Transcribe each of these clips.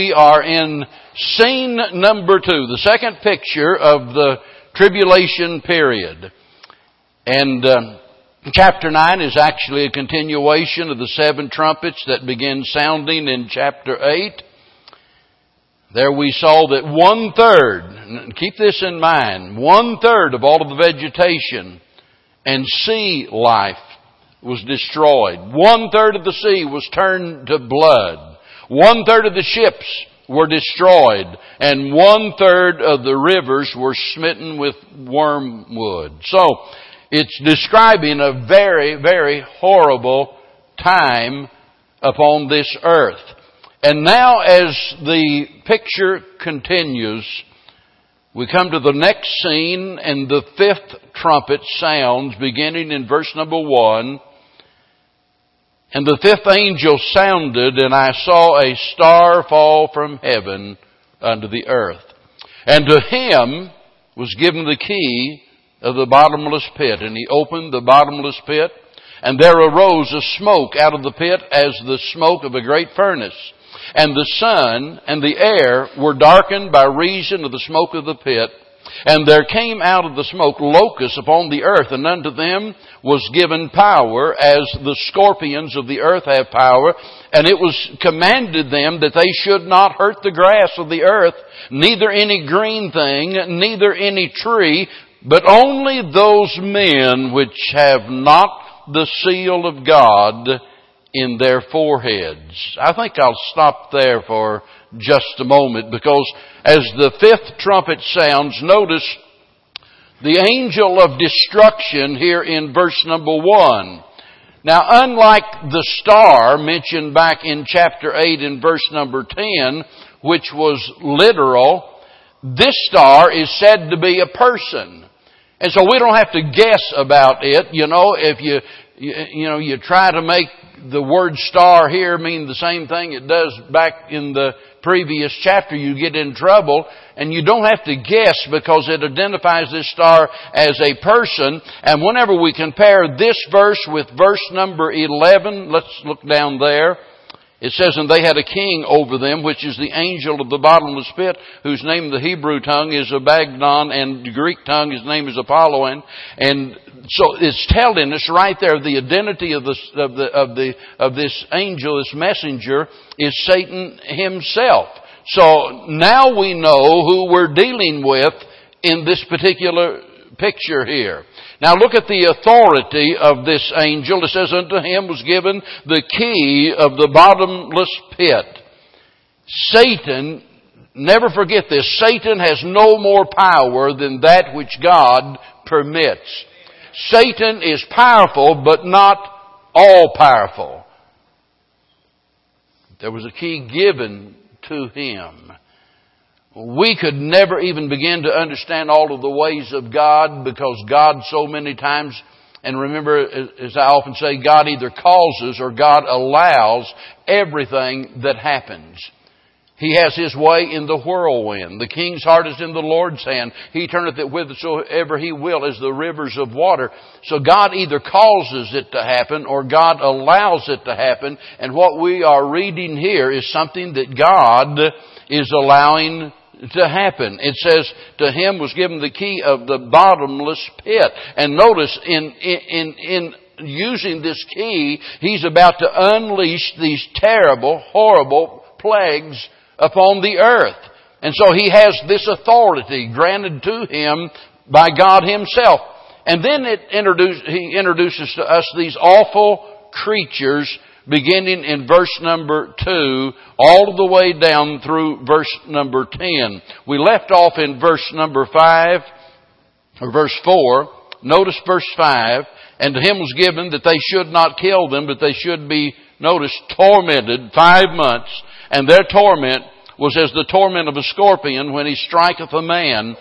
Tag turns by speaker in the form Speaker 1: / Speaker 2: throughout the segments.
Speaker 1: We are in scene number two, the second picture of the tribulation period. And uh, chapter 9 is actually a continuation of the seven trumpets that begin sounding in chapter 8. There we saw that one third, keep this in mind, one third of all of the vegetation and sea life was destroyed. One third of the sea was turned to blood. One third of the ships were destroyed, and one third of the rivers were smitten with wormwood. So, it's describing a very, very horrible time upon this earth. And now as the picture continues, we come to the next scene and the fifth trumpet sounds beginning in verse number one. And the fifth angel sounded, and I saw a star fall from heaven unto the earth. And to him was given the key of the bottomless pit. And he opened the bottomless pit, and there arose a smoke out of the pit as the smoke of a great furnace. And the sun and the air were darkened by reason of the smoke of the pit. And there came out of the smoke locusts upon the earth, and unto them was given power, as the scorpions of the earth have power. And it was commanded them that they should not hurt the grass of the earth, neither any green thing, neither any tree, but only those men which have not the seal of God in their foreheads. I think I'll stop there for just a moment because as the fifth trumpet sounds, notice the angel of destruction here in verse number one. Now, unlike the star mentioned back in chapter 8 in verse number 10, which was literal, this star is said to be a person. And so we don't have to guess about it. You know, if you, you know, you try to make the word star here mean the same thing it does back in the previous chapter, you get in trouble and you don't have to guess because it identifies this star as a person. And whenever we compare this verse with verse number 11, let's look down there. It says, and they had a king over them, which is the angel of the bottomless pit, whose name in the Hebrew tongue is Abaddon, and the Greek tongue, his name is Apollyon. And so it's telling us right there the identity of, the, of, the, of, the, of this angel, this messenger, is Satan himself. So now we know who we're dealing with in this particular picture here. Now look at the authority of this angel. It says, unto him was given the key of the bottomless pit. Satan, never forget this, Satan has no more power than that which God permits. Satan is powerful, but not all powerful. There was a key given to him. We could never even begin to understand all of the ways of God because God so many times, and remember, as I often say, God either causes or God allows everything that happens. He has his way in the whirlwind. The king's heart is in the Lord's hand. He turneth it whithersoever he will as the rivers of water. So God either causes it to happen or God allows it to happen. And what we are reading here is something that God is allowing to happen. It says, to him was given the key of the bottomless pit. And notice in, in, in, using this key, he's about to unleash these terrible, horrible plagues upon the earth. And so he has this authority granted to him by God himself. And then it introduce, he introduces to us these awful creatures beginning in verse number 2 all the way down through verse number 10. We left off in verse number 5 or verse 4. Notice verse 5. And to him was given that they should not kill them, but they should be, notice, tormented five months and their torment was as the torment of a scorpion when he striketh a man.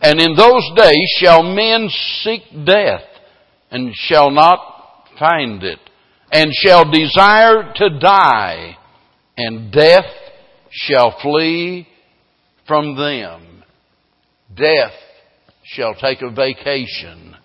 Speaker 1: And in those days shall men seek death, and shall not find it, and shall desire to die, and death shall flee from them. Death shall take a vacation.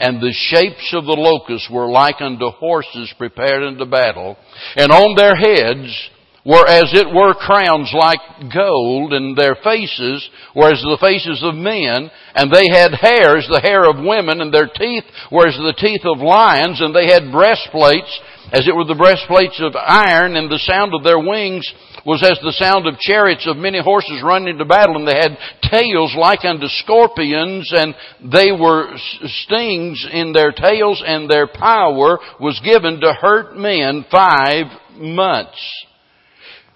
Speaker 1: And the shapes of the locusts were like unto horses prepared unto battle, and on their heads were as it were crowns like gold, and their faces were as the faces of men, and they had hair as the hair of women, and their teeth were as the teeth of lions, and they had breastplates as it were the breastplates of iron, and the sound of their wings was as the sound of chariots of many horses running to battle, and they had tails like unto scorpions, and they were stings in their tails, and their power was given to hurt men five months.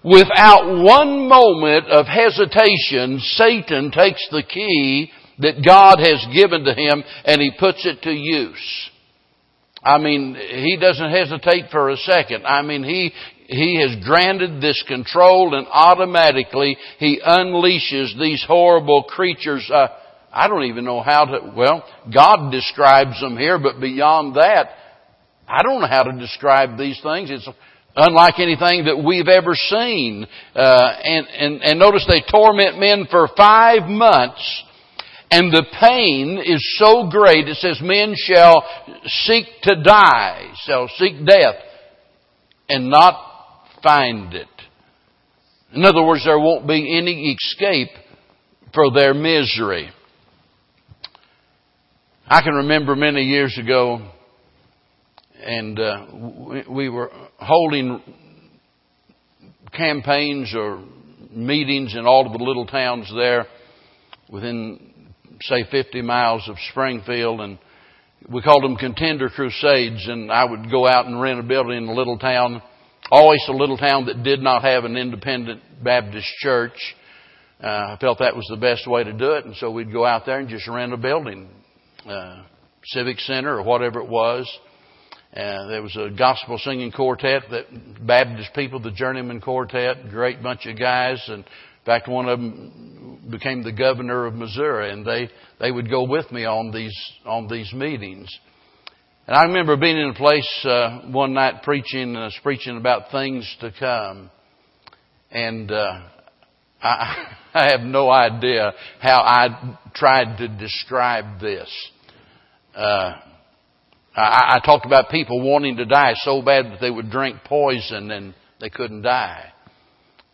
Speaker 1: Without one moment of hesitation, Satan takes the key that God has given to him and he puts it to use. I mean, he doesn't hesitate for a second. I mean, he, he has granted this control and automatically he unleashes these horrible creatures. Uh, I don't even know how to, well, God describes them here, but beyond that, I don't know how to describe these things. It's unlike anything that we've ever seen. Uh, and, and, and notice they torment men for five months and the pain is so great, it says men shall seek to die, shall seek death, and not find it. In other words, there won't be any escape for their misery. I can remember many years ago, and uh, we were holding campaigns or meetings in all of the little towns there within say 50 miles of Springfield and we called them contender crusades and I would go out and rent a building in a little town, always a little town that did not have an independent Baptist church. Uh, I felt that was the best way to do it and so we'd go out there and just rent a building, uh, civic center or whatever it was. Uh, there was a gospel singing quartet that Baptist people, the Journeyman Quartet, great bunch of guys, and in fact, one of them became the governor of Missouri, and they they would go with me on these on these meetings. And I remember being in a place uh, one night preaching, uh, preaching about things to come, and uh, I, I have no idea how I tried to describe this. Uh, I, I talked about people wanting to die so bad that they would drink poison and they couldn't die.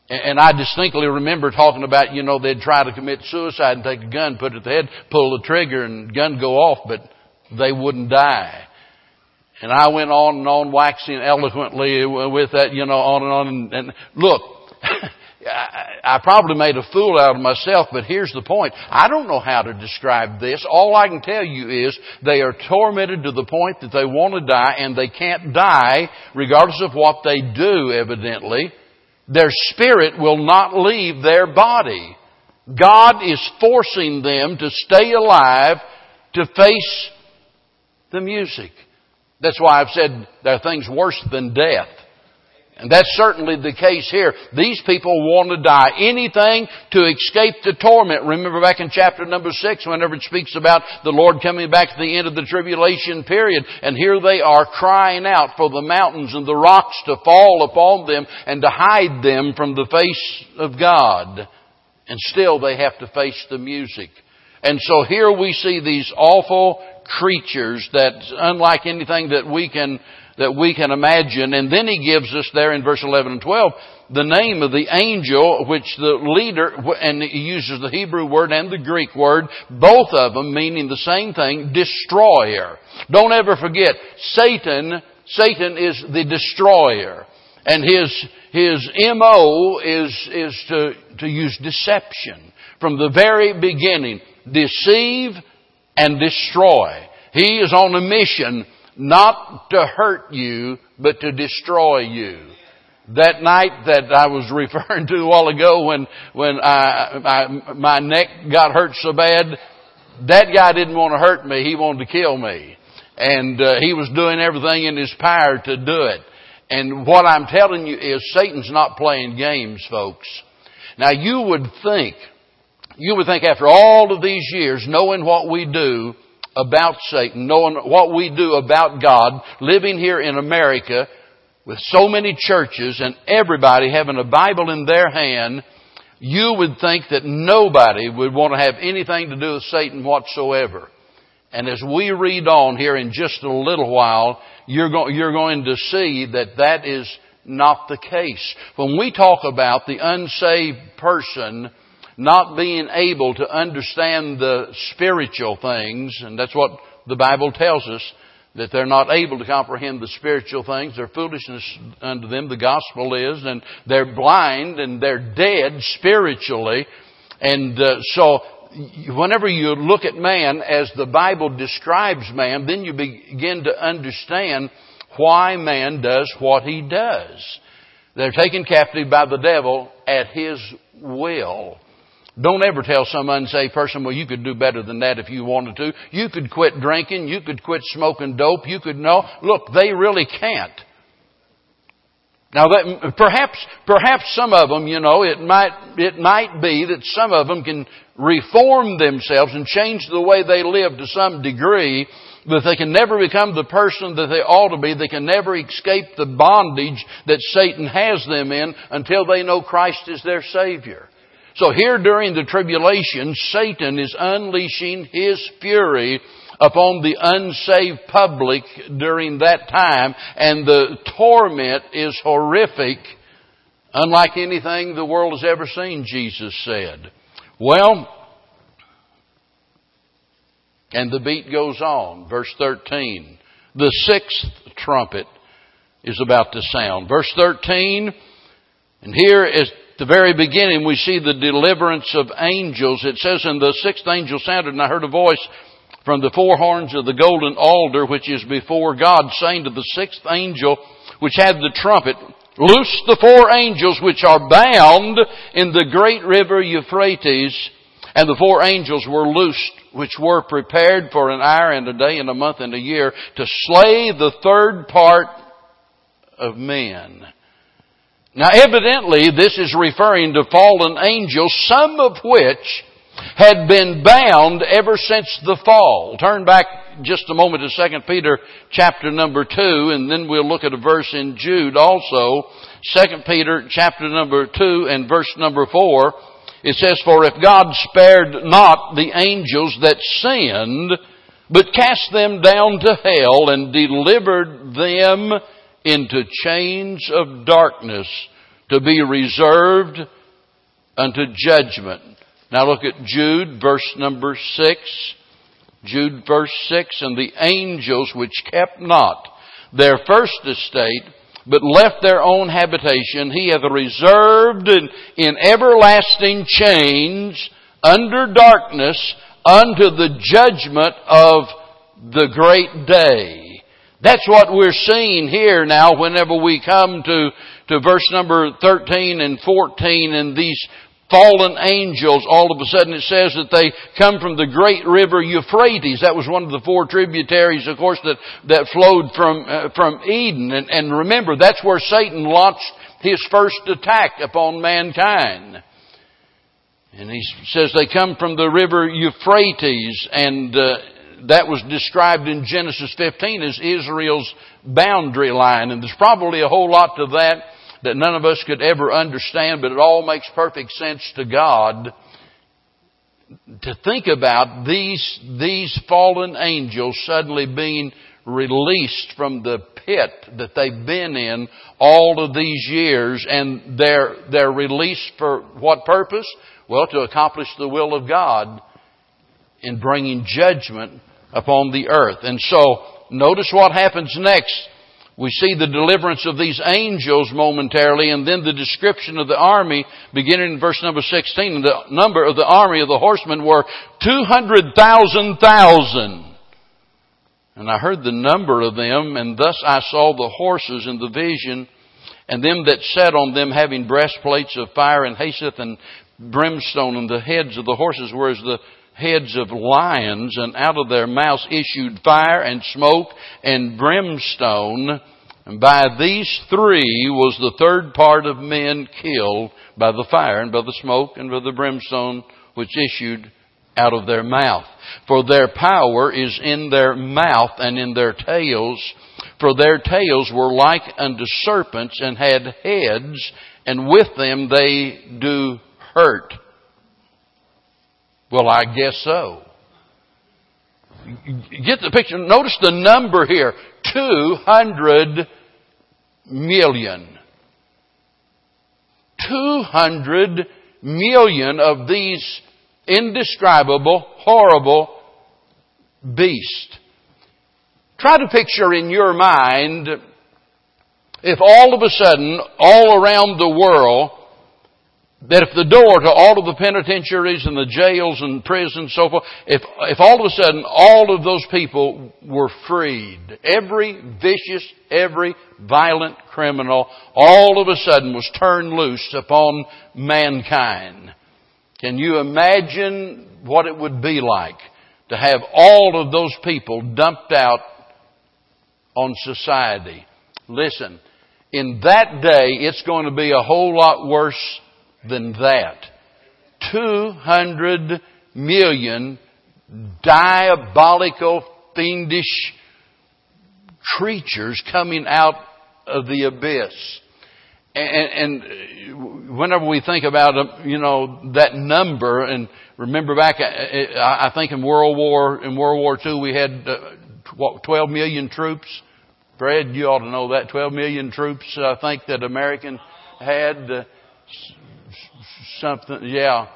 Speaker 1: And I distinctly remember talking about, you know, they'd try to commit suicide and take a gun, put it at the head, pull the trigger and gun go off, but they wouldn't die. And I went on and on waxing eloquently with that, you know, on and on. And, and look, I probably made a fool out of myself, but here's the point. I don't know how to describe this. All I can tell you is they are tormented to the point that they want to die and they can't die regardless of what they do, evidently. Their spirit will not leave their body. God is forcing them to stay alive to face the music. That's why I've said there are things worse than death. And that's certainly the case here. These people want to die. Anything to escape the torment. Remember back in chapter number six, whenever it speaks about the Lord coming back at the end of the tribulation period, and here they are crying out for the mountains and the rocks to fall upon them and to hide them from the face of God. And still they have to face the music. And so here we see these awful creatures that, unlike anything that we can that we can imagine. And then he gives us there in verse 11 and 12 the name of the angel, which the leader, and he uses the Hebrew word and the Greek word, both of them meaning the same thing, destroyer. Don't ever forget, Satan, Satan is the destroyer. And his, his MO is, is to, to use deception. From the very beginning, deceive and destroy. He is on a mission not to hurt you, but to destroy you. That night that I was referring to a while ago when, when I, I, my neck got hurt so bad, that guy didn't want to hurt me, he wanted to kill me. And uh, he was doing everything in his power to do it. And what I'm telling you is Satan's not playing games, folks. Now you would think, you would think after all of these years, knowing what we do, about Satan, knowing what we do about God, living here in America with so many churches and everybody having a Bible in their hand, you would think that nobody would want to have anything to do with Satan whatsoever. And as we read on here in just a little while, you're, go- you're going to see that that is not the case. When we talk about the unsaved person not being able to understand the spiritual things, and that's what the Bible tells us, that they're not able to comprehend the spiritual things. They're foolishness unto them, the gospel is, and they're blind and they're dead spiritually. And uh, so, whenever you look at man as the Bible describes man, then you begin to understand why man does what he does. They're taken captive by the devil at his will. Don't ever tell some unsaved person, well, you could do better than that if you wanted to. You could quit drinking. You could quit smoking dope. You could know. Look, they really can't. Now that, perhaps, perhaps some of them, you know, it might, it might be that some of them can reform themselves and change the way they live to some degree, but they can never become the person that they ought to be. They can never escape the bondage that Satan has them in until they know Christ is their Savior. So here during the tribulation, Satan is unleashing his fury upon the unsaved public during that time, and the torment is horrific, unlike anything the world has ever seen, Jesus said. Well, and the beat goes on. Verse 13. The sixth trumpet is about to sound. Verse 13, and here is the very beginning, we see the deliverance of angels. It says, And the sixth angel sounded, and I heard a voice from the four horns of the golden altar, which is before God, saying to the sixth angel, which had the trumpet, Loose the four angels which are bound in the great river Euphrates. And the four angels were loosed, which were prepared for an hour and a day and a month and a year to slay the third part of men. Now evidently this is referring to fallen angels, some of which had been bound ever since the fall. Turn back just a moment to 2 Peter chapter number 2 and then we'll look at a verse in Jude also. 2 Peter chapter number 2 and verse number 4. It says, For if God spared not the angels that sinned, but cast them down to hell and delivered them into chains of darkness to be reserved unto judgment. Now look at Jude, verse number six. Jude, verse six, and the angels which kept not their first estate, but left their own habitation, he hath reserved in, in everlasting chains under darkness unto the judgment of the great day. That's what we're seeing here now whenever we come to, to verse number 13 and 14 and these fallen angels, all of a sudden it says that they come from the great river Euphrates. That was one of the four tributaries, of course, that, that flowed from, uh, from Eden. And, and remember, that's where Satan launched his first attack upon mankind. And he says they come from the river Euphrates and, uh, that was described in Genesis 15 as Israel's boundary line. And there's probably a whole lot to that that none of us could ever understand, but it all makes perfect sense to God to think about these, these fallen angels suddenly being released from the pit that they've been in all of these years and they're, they're released for what purpose? Well, to accomplish the will of God in bringing judgment upon the earth. And so, notice what happens next. We see the deliverance of these angels momentarily, and then the description of the army, beginning in verse number 16. The number of the army of the horsemen were 200,000 thousand. And I heard the number of them, and thus I saw the horses in the vision, and them that sat on them having breastplates of fire and jacinth and brimstone, and the heads of the horses were as the heads of lions, and out of their mouths issued fire and smoke and brimstone. And by these three was the third part of men killed by the fire and by the smoke and by the brimstone which issued out of their mouth. For their power is in their mouth and in their tails. For their tails were like unto serpents and had heads, and with them they do hurt. Well, I guess so. Get the picture. Notice the number here. 200 million. 200 million of these indescribable, horrible beasts. Try to picture in your mind if all of a sudden, all around the world, that if the door to all of the penitentiaries and the jails and prisons and so forth, if, if all of a sudden all of those people were freed, every vicious, every violent criminal, all of a sudden was turned loose upon mankind. Can you imagine what it would be like to have all of those people dumped out on society? Listen, in that day, it's going to be a whole lot worse than that. 200 million diabolical, fiendish creatures coming out of the abyss. And, and, whenever we think about, uh, you know, that number, and remember back, uh, I think in World War, in World War II we had, uh, what, 12 million troops? Fred, you ought to know that. 12 million troops, I think, that American had. Something, yeah.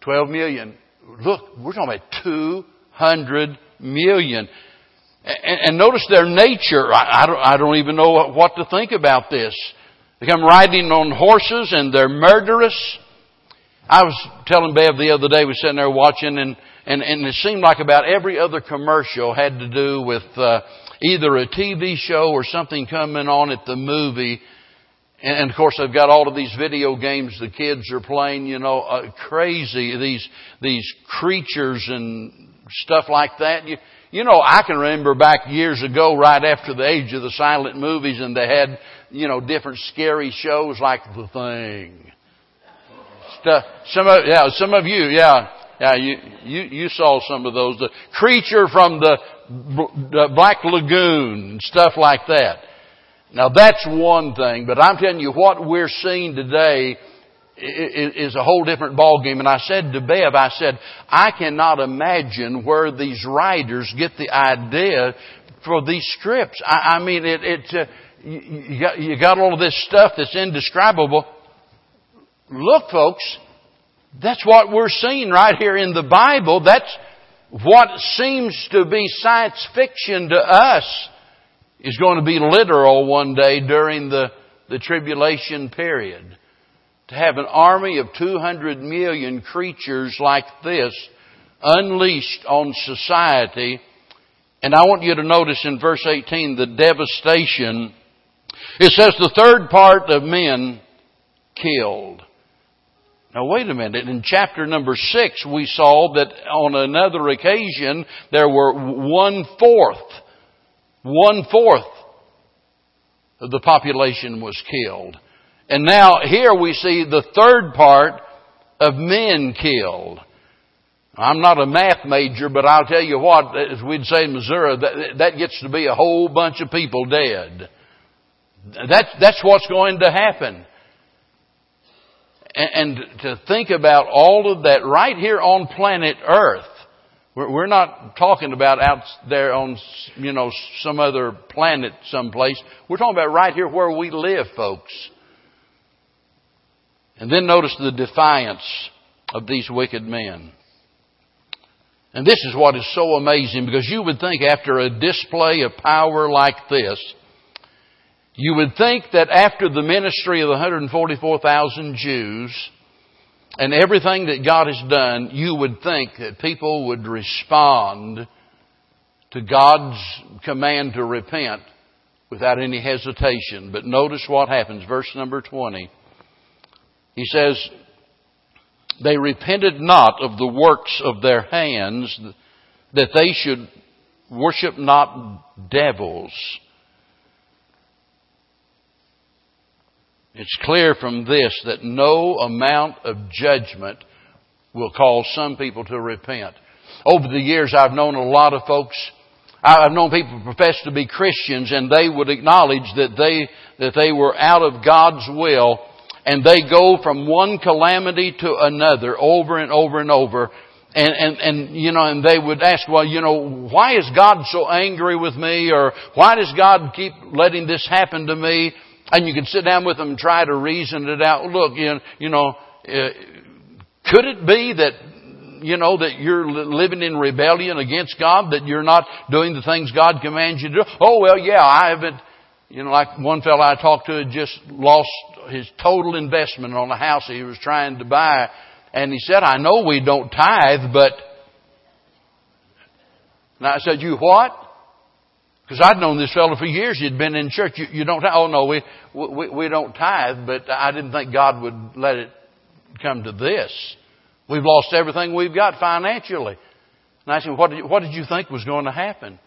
Speaker 1: 12 million. Look, we're talking about 200 million. And, and notice their nature. I, I, don't, I don't even know what, what to think about this. They come riding on horses and they're murderous. I was telling Bev the other day, we were sitting there watching and and, and it seemed like about every other commercial had to do with uh, either a TV show or something coming on at the movie. And of course, they've got all of these video games the kids are playing. You know, uh, crazy these these creatures and stuff like that. You, you know, I can remember back years ago, right after the age of the silent movies, and they had you know different scary shows like The Thing. Stuff. Some of yeah, some of you yeah yeah, you, you, you saw some of those. The creature from the, the Black Lagoon and stuff like that. Now that's one thing, but I'm telling you what we're seeing today is a whole different ballgame. And I said to Bev, I said, I cannot imagine where these writers get the idea for these scripts. I, I mean, it, uh, you, got, you got all of this stuff that's indescribable. Look, folks, that's what we're seeing right here in the Bible. That's what seems to be science fiction to us is going to be literal one day during the, the tribulation period. To have an army of 200 million creatures like this unleashed on society. And I want you to notice in verse 18 the devastation. It says the third part of men killed. Now wait a minute. In chapter number six, we saw that on another occasion there were one fourth, one fourth of the population was killed. And now here we see the third part of men killed. I'm not a math major, but I'll tell you what, as we'd say in Missouri, that, that gets to be a whole bunch of people dead. That's, that's what's going to happen and, to think about all of that right here on planet Earth. We're, not talking about out there on, you know, some other planet someplace. We're talking about right here where we live, folks. And then notice the defiance of these wicked men. And this is what is so amazing because you would think after a display of power like this, you would think that after the ministry of the 144,000 Jews and everything that God has done, you would think that people would respond to God's command to repent without any hesitation. But notice what happens. Verse number 20. He says, They repented not of the works of their hands, that they should worship not devils It's clear from this that no amount of judgment will cause some people to repent. Over the years, I've known a lot of folks. I've known people profess to be Christians, and they would acknowledge that they that they were out of God's will, and they go from one calamity to another over and over and over. And, and, and, you know, and they would ask, well, you know, why is God so angry with me? Or why does God keep letting this happen to me? And you can sit down with them and try to reason it out. Look, you know, uh, could it be that you know, that you're living in rebellion against God, that you're not doing the things God commands you to do. Oh, well, yeah, I haven't, you know, like one fellow I talked to had just lost his total investment on a house he was trying to buy. And he said, I know we don't tithe, but, and I said, you what? Because I'd known this fellow for years. He'd been in church. You, you don't, oh no, we, we, we don't tithe, but I didn't think God would let it come to this. We've lost everything we've got financially. And I said, what did you, what did you think was going to happen?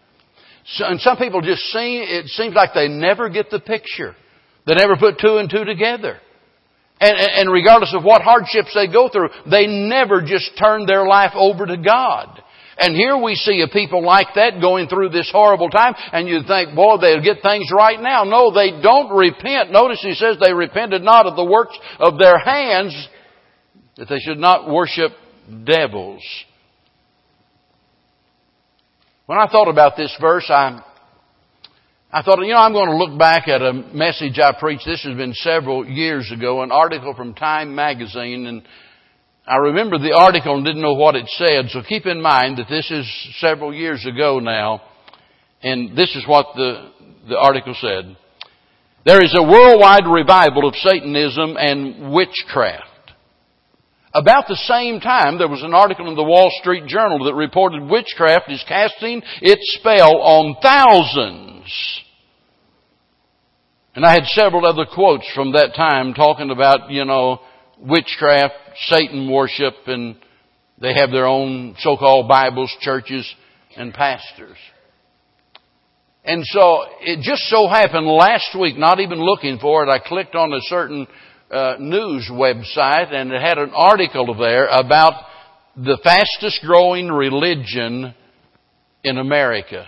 Speaker 1: So, and some people just seem, it seems like they never get the picture. They never put two and two together. And, and regardless of what hardships they go through, they never just turn their life over to God. And here we see a people like that going through this horrible time, and you think, boy, they'll get things right now. No, they don't repent. Notice he says they repented not of the works of their hands, that they should not worship devils. When I thought about this verse, I, I thought, you know, I'm going to look back at a message I preached. This has been several years ago, an article from Time magazine, and I remember the article and didn't know what it said, so keep in mind that this is several years ago now, and this is what the, the article said. There is a worldwide revival of Satanism and witchcraft. About the same time, there was an article in the Wall Street Journal that reported witchcraft is casting its spell on thousands. And I had several other quotes from that time talking about, you know, witchcraft, Satan worship, and they have their own so-called Bibles, churches, and pastors. And so it just so happened last week, not even looking for it, I clicked on a certain uh, news website and it had an article there about the fastest growing religion in America.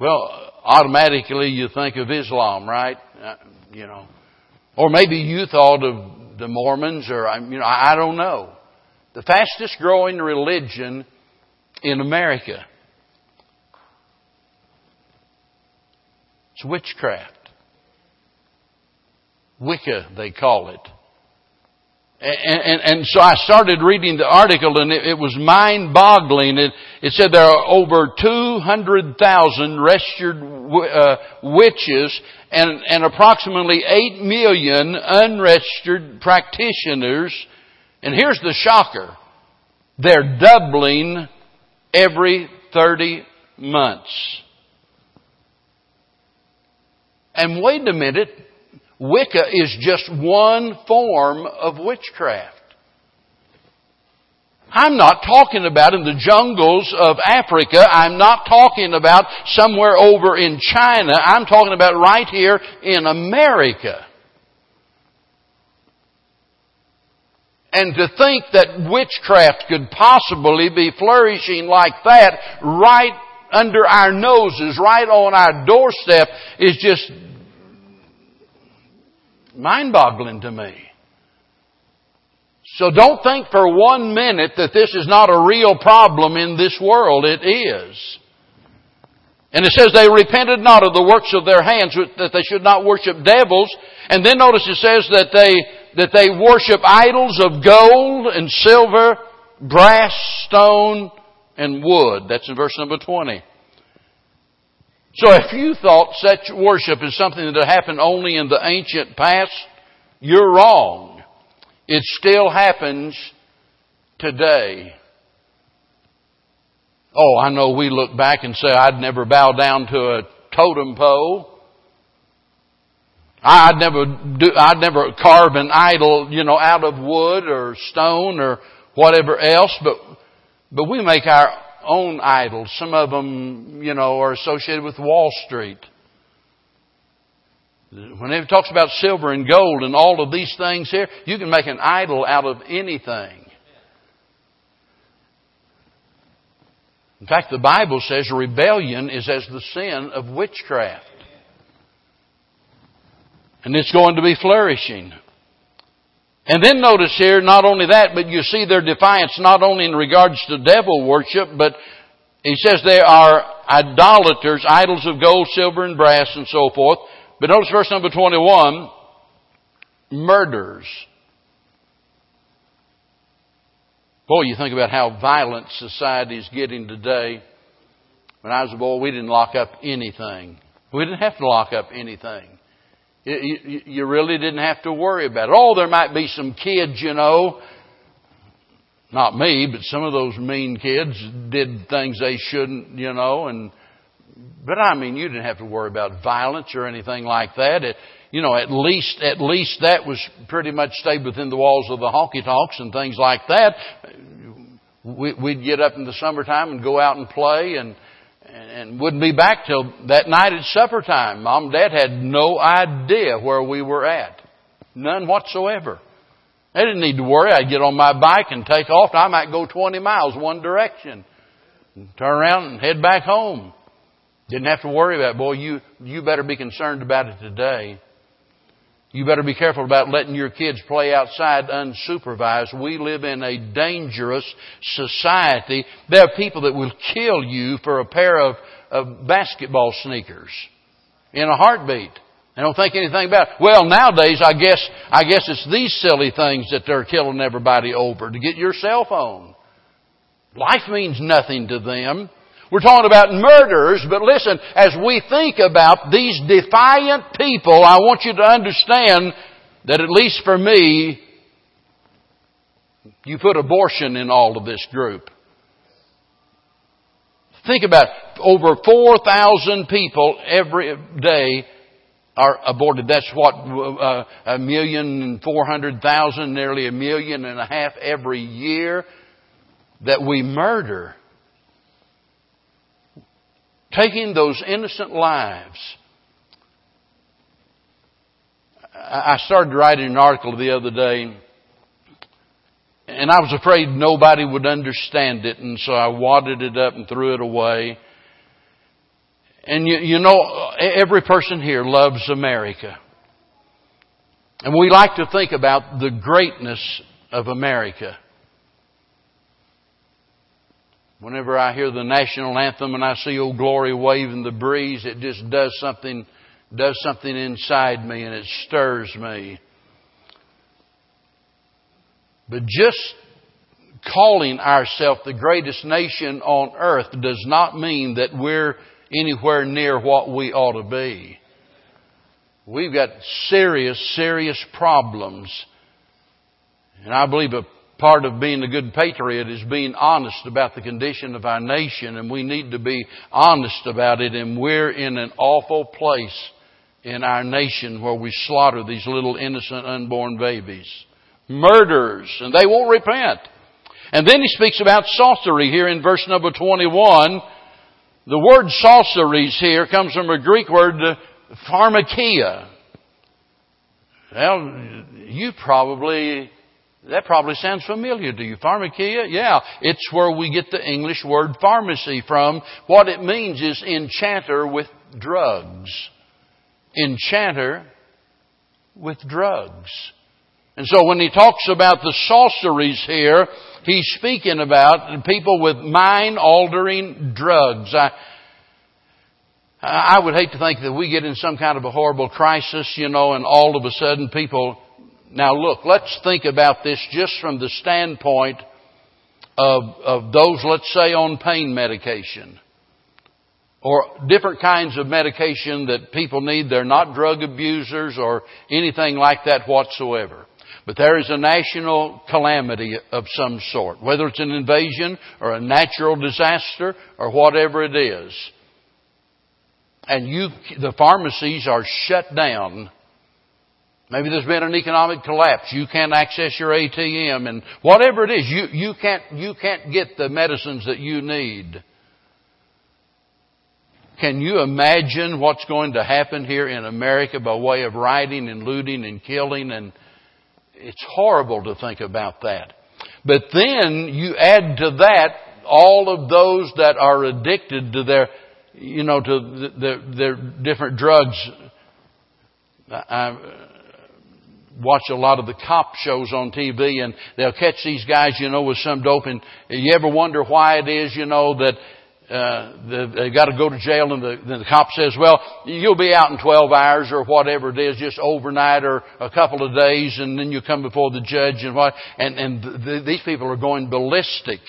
Speaker 1: Well, automatically you think of Islam, right? Uh, you know, or maybe you thought of the Mormons, or you know, I don't know. The fastest growing religion in America. It's witchcraft. Wicca, they call it. And, and, and, so I started reading the article and it, it was mind boggling. It, it, said there are over 200,000 registered uh, witches and, and approximately 8 million unregistered practitioners. And here's the shocker. They're doubling every 30 months. And wait a minute, Wicca is just one form of witchcraft. I'm not talking about in the jungles of Africa. I'm not talking about somewhere over in China. I'm talking about right here in America. And to think that witchcraft could possibly be flourishing like that right under our noses, right on our doorstep, is just mind boggling to me. So don't think for one minute that this is not a real problem in this world. It is. And it says they repented not of the works of their hands, that they should not worship devils. And then notice it says that they, that they worship idols of gold and silver, brass, stone, and wood. That's in verse number 20. So if you thought such worship is something that happened only in the ancient past, you're wrong. It still happens today. Oh, I know we look back and say, I'd never bow down to a totem pole. I'd never do, I'd never carve an idol, you know, out of wood or stone or whatever else, but, but we make our own idols. Some of them, you know, are associated with Wall Street. When it talks about silver and gold and all of these things here, you can make an idol out of anything. In fact, the Bible says rebellion is as the sin of witchcraft. And it's going to be flourishing. And then notice here, not only that, but you see their defiance not only in regards to devil worship, but he says they are idolaters, idols of gold, silver, and brass, and so forth. But notice verse number 21, murders. Boy, you think about how violent society is getting today. When I was a boy, we didn't lock up anything. We didn't have to lock up anything. You, you really didn't have to worry about it. Oh, there might be some kids, you know. Not me, but some of those mean kids did things they shouldn't, you know, and, but I mean, you didn't have to worry about violence or anything like that. It, you know, at least, at least that was pretty much stayed within the walls of the honky tonks and things like that. We'd get up in the summertime and go out and play and, and wouldn't be back till that night at supper time. Mom and Dad had no idea where we were at. None whatsoever. They didn't need to worry. I'd get on my bike and take off. I might go 20 miles one direction. And Turn around and head back home. Didn't have to worry about it. Boy, you, you better be concerned about it today. You better be careful about letting your kids play outside unsupervised. We live in a dangerous society. There are people that will kill you for a pair of, of basketball sneakers in a heartbeat. They don't think anything about it. Well, nowadays, I guess, I guess it's these silly things that they're killing everybody over to get your cell phone. Life means nothing to them. We're talking about murders, but listen, as we think about these defiant people, I want you to understand that at least for me, you put abortion in all of this group. Think about it. over 4,000 people every day are aborted. That's what, uh, a million and four hundred thousand, nearly a million and a half every year that we murder taking those innocent lives. I started writing an article the other day, and I was afraid nobody would understand it, and so I wadded it up and threw it away. And you, you know, every person here loves America. And we like to think about the greatness of America. Whenever I hear the national anthem and I see Old Glory wave in the breeze, it just does something, does something inside me and it stirs me. But just calling ourselves the greatest nation on earth does not mean that we're anywhere near what we ought to be. We've got serious, serious problems. And I believe a part of being a good patriot is being honest about the condition of our nation, and we need to be honest about it, and we're in an awful place in our nation where we slaughter these little innocent unborn babies. Murders, and they won't repent. And then he speaks about sorcery here in verse number 21. The word sorceries here comes from a Greek word, uh, pharmakia. Well, you probably that probably sounds familiar to you. Pharmakia? Yeah. It's where we get the English word pharmacy from. What it means is enchanter with drugs. Enchanter with drugs. And so when he talks about the sorceries here, he's speaking about people with mind altering drugs. I, I would hate to think that we get in some kind of a horrible crisis, you know, and all of a sudden people now look, let's think about this just from the standpoint of, of those, let's say, on pain medication or different kinds of medication that people need. They're not drug abusers or anything like that whatsoever. But there is a national calamity of some sort, whether it's an invasion or a natural disaster or whatever it is. And you, the pharmacies are shut down Maybe there's been an economic collapse. You can't access your ATM and whatever it is, you, you can't, you can't get the medicines that you need. Can you imagine what's going to happen here in America by way of rioting and looting and killing and it's horrible to think about that. But then you add to that all of those that are addicted to their, you know, to their, their different drugs. I, watch a lot of the cop shows on TV and they'll catch these guys, you know, with some dope and you ever wonder why it is, you know, that uh, they've got to go to jail and the, then the cop says, well, you'll be out in 12 hours or whatever it is, just overnight or a couple of days and then you come before the judge and what, and, and the, these people are going ballistic.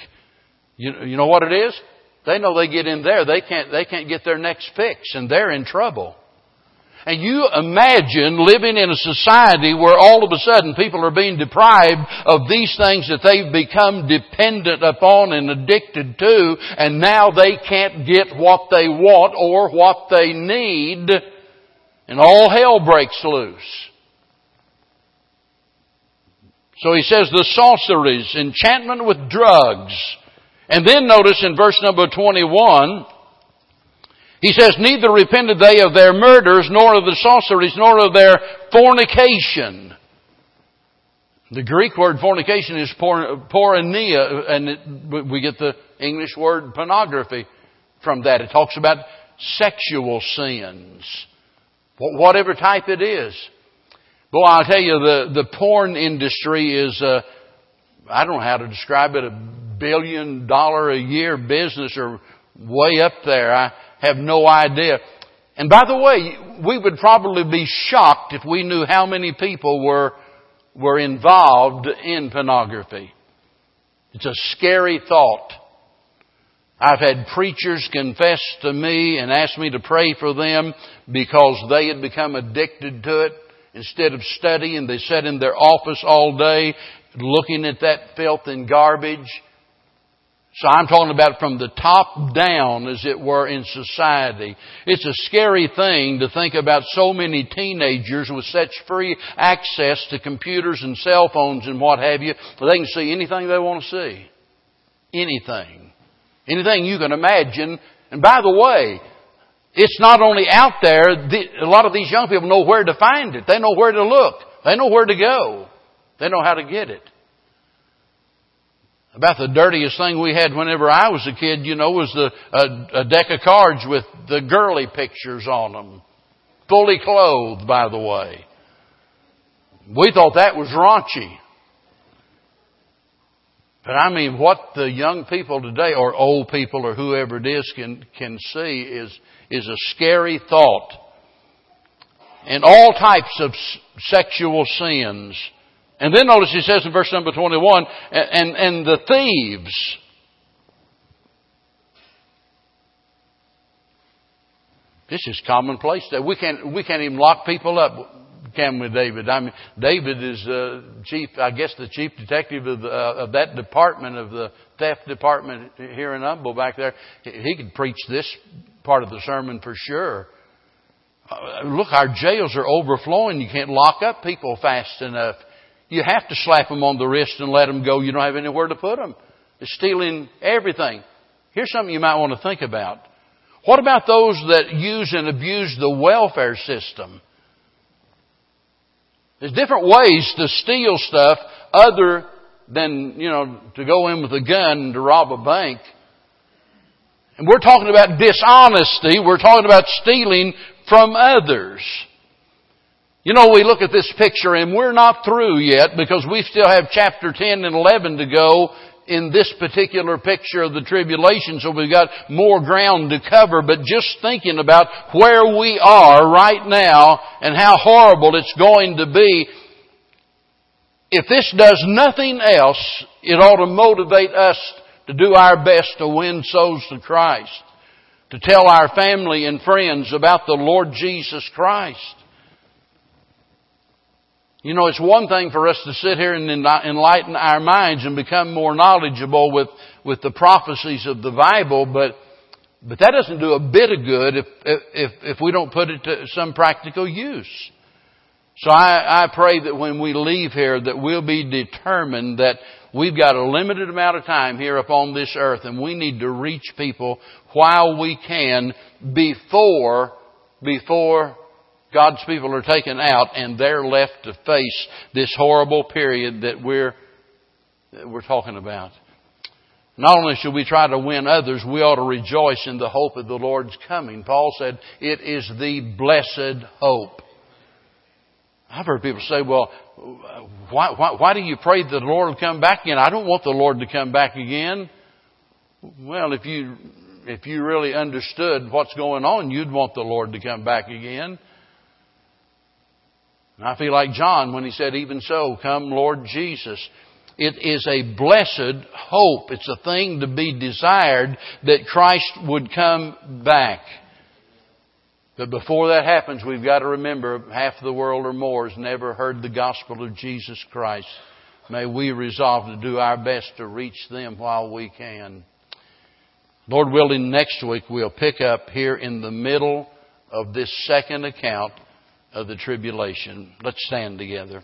Speaker 1: You, you know what it is? They know they get in there, they can't, they can't get their next fix and they're in trouble. And you imagine living in a society where all of a sudden people are being deprived of these things that they've become dependent upon and addicted to, and now they can't get what they want or what they need, and all hell breaks loose. So he says the sorceries, enchantment with drugs. And then notice in verse number 21, he says, Neither repented they of their murders, nor of the sorceries, nor of their fornication. The Greek word fornication is porneia, and it, we get the English word pornography from that. It talks about sexual sins, whatever type it is. Boy, I'll tell you, the, the porn industry is, uh, I don't know how to describe it, a billion dollar a year business or way up there. I, have no idea. And by the way, we would probably be shocked if we knew how many people were, were involved in pornography. It's a scary thought. I've had preachers confess to me and ask me to pray for them because they had become addicted to it. Instead of studying, they sat in their office all day looking at that filth and garbage so I'm talking about from the top down, as it were, in society. It's a scary thing to think about so many teenagers with such free access to computers and cell phones and what have you, they can see anything they want to see. Anything. Anything you can imagine. And by the way, it's not only out there, a lot of these young people know where to find it. They know where to look. They know where to go. They know how to get it. About the dirtiest thing we had whenever I was a kid, you know, was the, a, a deck of cards with the girly pictures on them. Fully clothed, by the way. We thought that was raunchy. But I mean, what the young people today, or old people, or whoever it is, can, can see is, is a scary thought. And all types of sexual sins and then notice he says in verse number 21, and, and the thieves. This is commonplace. We can't, we can't even lock people up, can we, David? I mean, David is uh, chief, I guess the chief detective of, the, uh, of that department, of the theft department here in Humble back there. He could preach this part of the sermon for sure. Uh, look, our jails are overflowing. You can't lock up people fast enough. You have to slap them on the wrist and let them go. You don't have anywhere to put them. It's stealing everything. Here's something you might want to think about. What about those that use and abuse the welfare system? There's different ways to steal stuff other than, you know, to go in with a gun to rob a bank. And we're talking about dishonesty. We're talking about stealing from others. You know, we look at this picture and we're not through yet because we still have chapter 10 and 11 to go in this particular picture of the tribulation, so we've got more ground to cover, but just thinking about where we are right now and how horrible it's going to be, if this does nothing else, it ought to motivate us to do our best to win souls to Christ, to tell our family and friends about the Lord Jesus Christ. You know, it's one thing for us to sit here and enlighten our minds and become more knowledgeable with, with the prophecies of the Bible, but, but that doesn't do a bit of good if, if, if we don't put it to some practical use. So I, I pray that when we leave here that we'll be determined that we've got a limited amount of time here upon this earth and we need to reach people while we can before, before God's people are taken out and they're left to face this horrible period that we're, that we're talking about. Not only should we try to win others, we ought to rejoice in the hope of the Lord's coming. Paul said, it is the blessed hope. I've heard people say, well, why, why, why do you pray that the Lord will come back again? I don't want the Lord to come back again. Well, if you if you really understood what's going on, you'd want the Lord to come back again. And I feel like John when he said, even so, come Lord Jesus. It is a blessed hope. It's a thing to be desired that Christ would come back. But before that happens, we've got to remember half the world or more has never heard the gospel of Jesus Christ. May we resolve to do our best to reach them while we can. Lord willing, next week we'll pick up here in the middle of this second account of the tribulation. Let's stand together.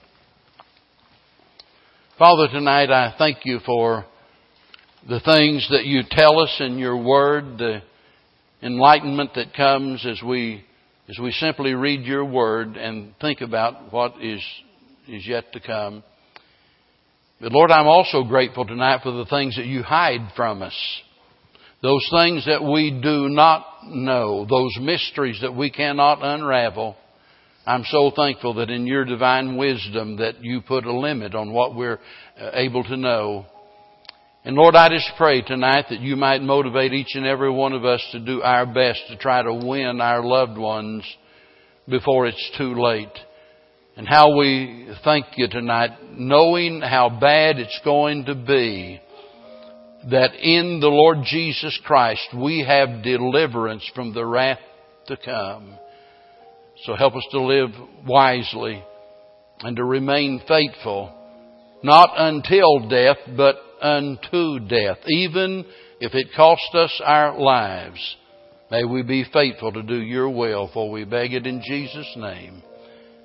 Speaker 1: Father, tonight I thank you for the things that you tell us in your word, the enlightenment that comes as we as we simply read your word and think about what is is yet to come. But Lord, I'm also grateful tonight for the things that you hide from us. Those things that we do not know, those mysteries that we cannot unravel. I'm so thankful that in your divine wisdom that you put a limit on what we're uh, able to know. And Lord, I just pray tonight that you might motivate each and every one of us to do our best to try to win our loved ones before it's too late and how we thank you tonight, knowing how bad it's going to be, that in the Lord Jesus Christ we have deliverance from the wrath to come. So help us to live wisely and to remain faithful, not until death, but unto death, even if it cost us our lives. May we be faithful to do your will, for we beg it in Jesus' name.